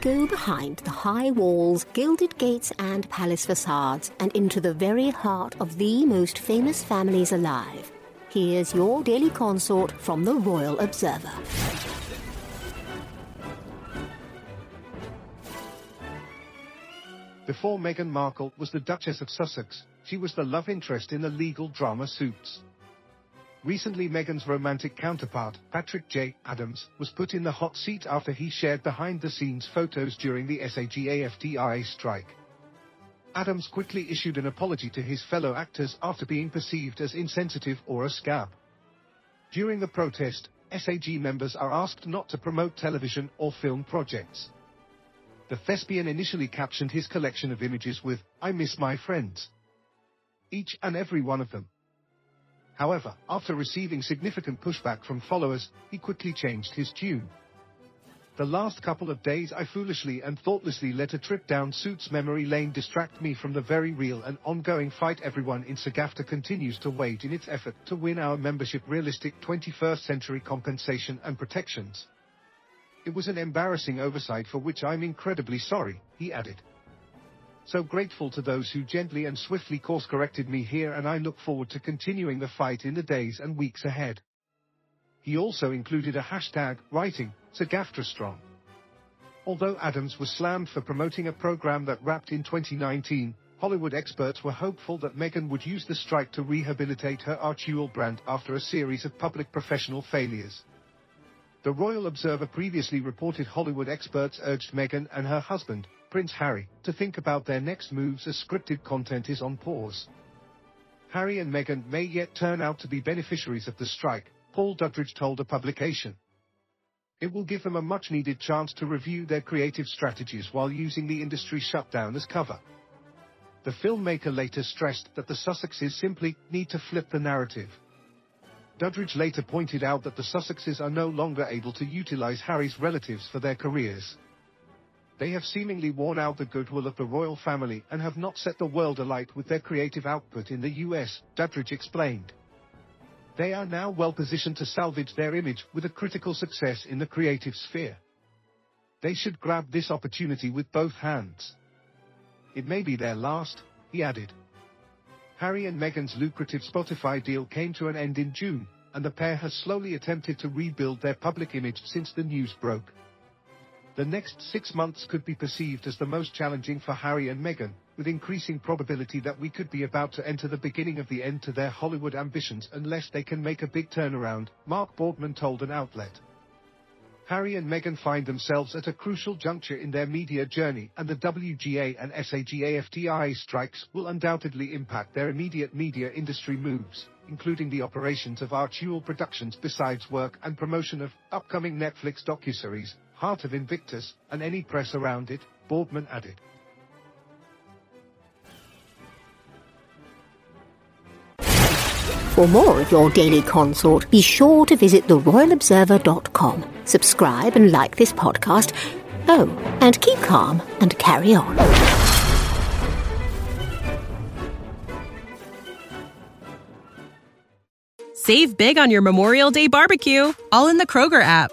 Go behind the high walls, gilded gates, and palace facades, and into the very heart of the most famous families alive. Here's your daily consort from the Royal Observer. Before Meghan Markle was the Duchess of Sussex, she was the love interest in the legal drama Suits. Recently Meghan's romantic counterpart, Patrick J. Adams, was put in the hot seat after he shared behind-the-scenes photos during the SAG-AFTRA strike. Adams quickly issued an apology to his fellow actors after being perceived as insensitive or a scab. During the protest, SAG members are asked not to promote television or film projects. The thespian initially captioned his collection of images with, I miss my friends. Each and every one of them. However, after receiving significant pushback from followers, he quickly changed his tune. The last couple of days I foolishly and thoughtlessly let a trip down Suits memory lane distract me from the very real and ongoing fight everyone in SAG-AFTRA continues to wage in its effort to win our membership realistic 21st century compensation and protections. It was an embarrassing oversight for which I'm incredibly sorry, he added. So grateful to those who gently and swiftly course-corrected me here and I look forward to continuing the fight in the days and weeks ahead. He also included a hashtag, writing, SAG-AFTRA strong. Although Adams was slammed for promoting a program that wrapped in 2019, Hollywood experts were hopeful that Meghan would use the strike to rehabilitate her Archewell brand after a series of public professional failures. The Royal Observer previously reported Hollywood experts urged Meghan and her husband, Prince Harry, to think about their next moves as scripted content is on pause. Harry and Meghan may yet turn out to be beneficiaries of the strike, Paul Duddridge told a publication. It will give them a much-needed chance to review their creative strategies while using the industry shutdown as cover. The filmmaker later stressed that the Sussexes simply need to flip the narrative. Duddridge later pointed out that the Sussexes are no longer able to utilize Harry's relatives for their careers. They have seemingly worn out the goodwill of the royal family and have not set the world alight with their creative output in the US, Duddridge explained. They are now well positioned to salvage their image with a critical success in the creative sphere. They should grab this opportunity with both hands. It may be their last, he added. Harry and Meghan's lucrative Spotify deal came to an end in June, and the pair has slowly attempted to rebuild their public image since the news broke. The next six months could be perceived as the most challenging for Harry and Meghan, with increasing probability that we could be about to enter the beginning of the end to their Hollywood ambitions unless they can make a big turnaround, Mark Boardman told an outlet. Harry and Meghan find themselves at a crucial juncture in their media journey and the WGA and SAG-AFTRA strikes will undoubtedly impact their immediate media industry moves, including the operations of Archewell Productions besides work and promotion of upcoming Netflix docuseries, Heart of Invictus, and any press around it, Boardman added. For more of your daily consort, be sure to visit theroyalobserver.com. Subscribe and like this podcast. Oh, and keep calm and carry on. Save big on your Memorial Day barbecue, all in the Kroger app.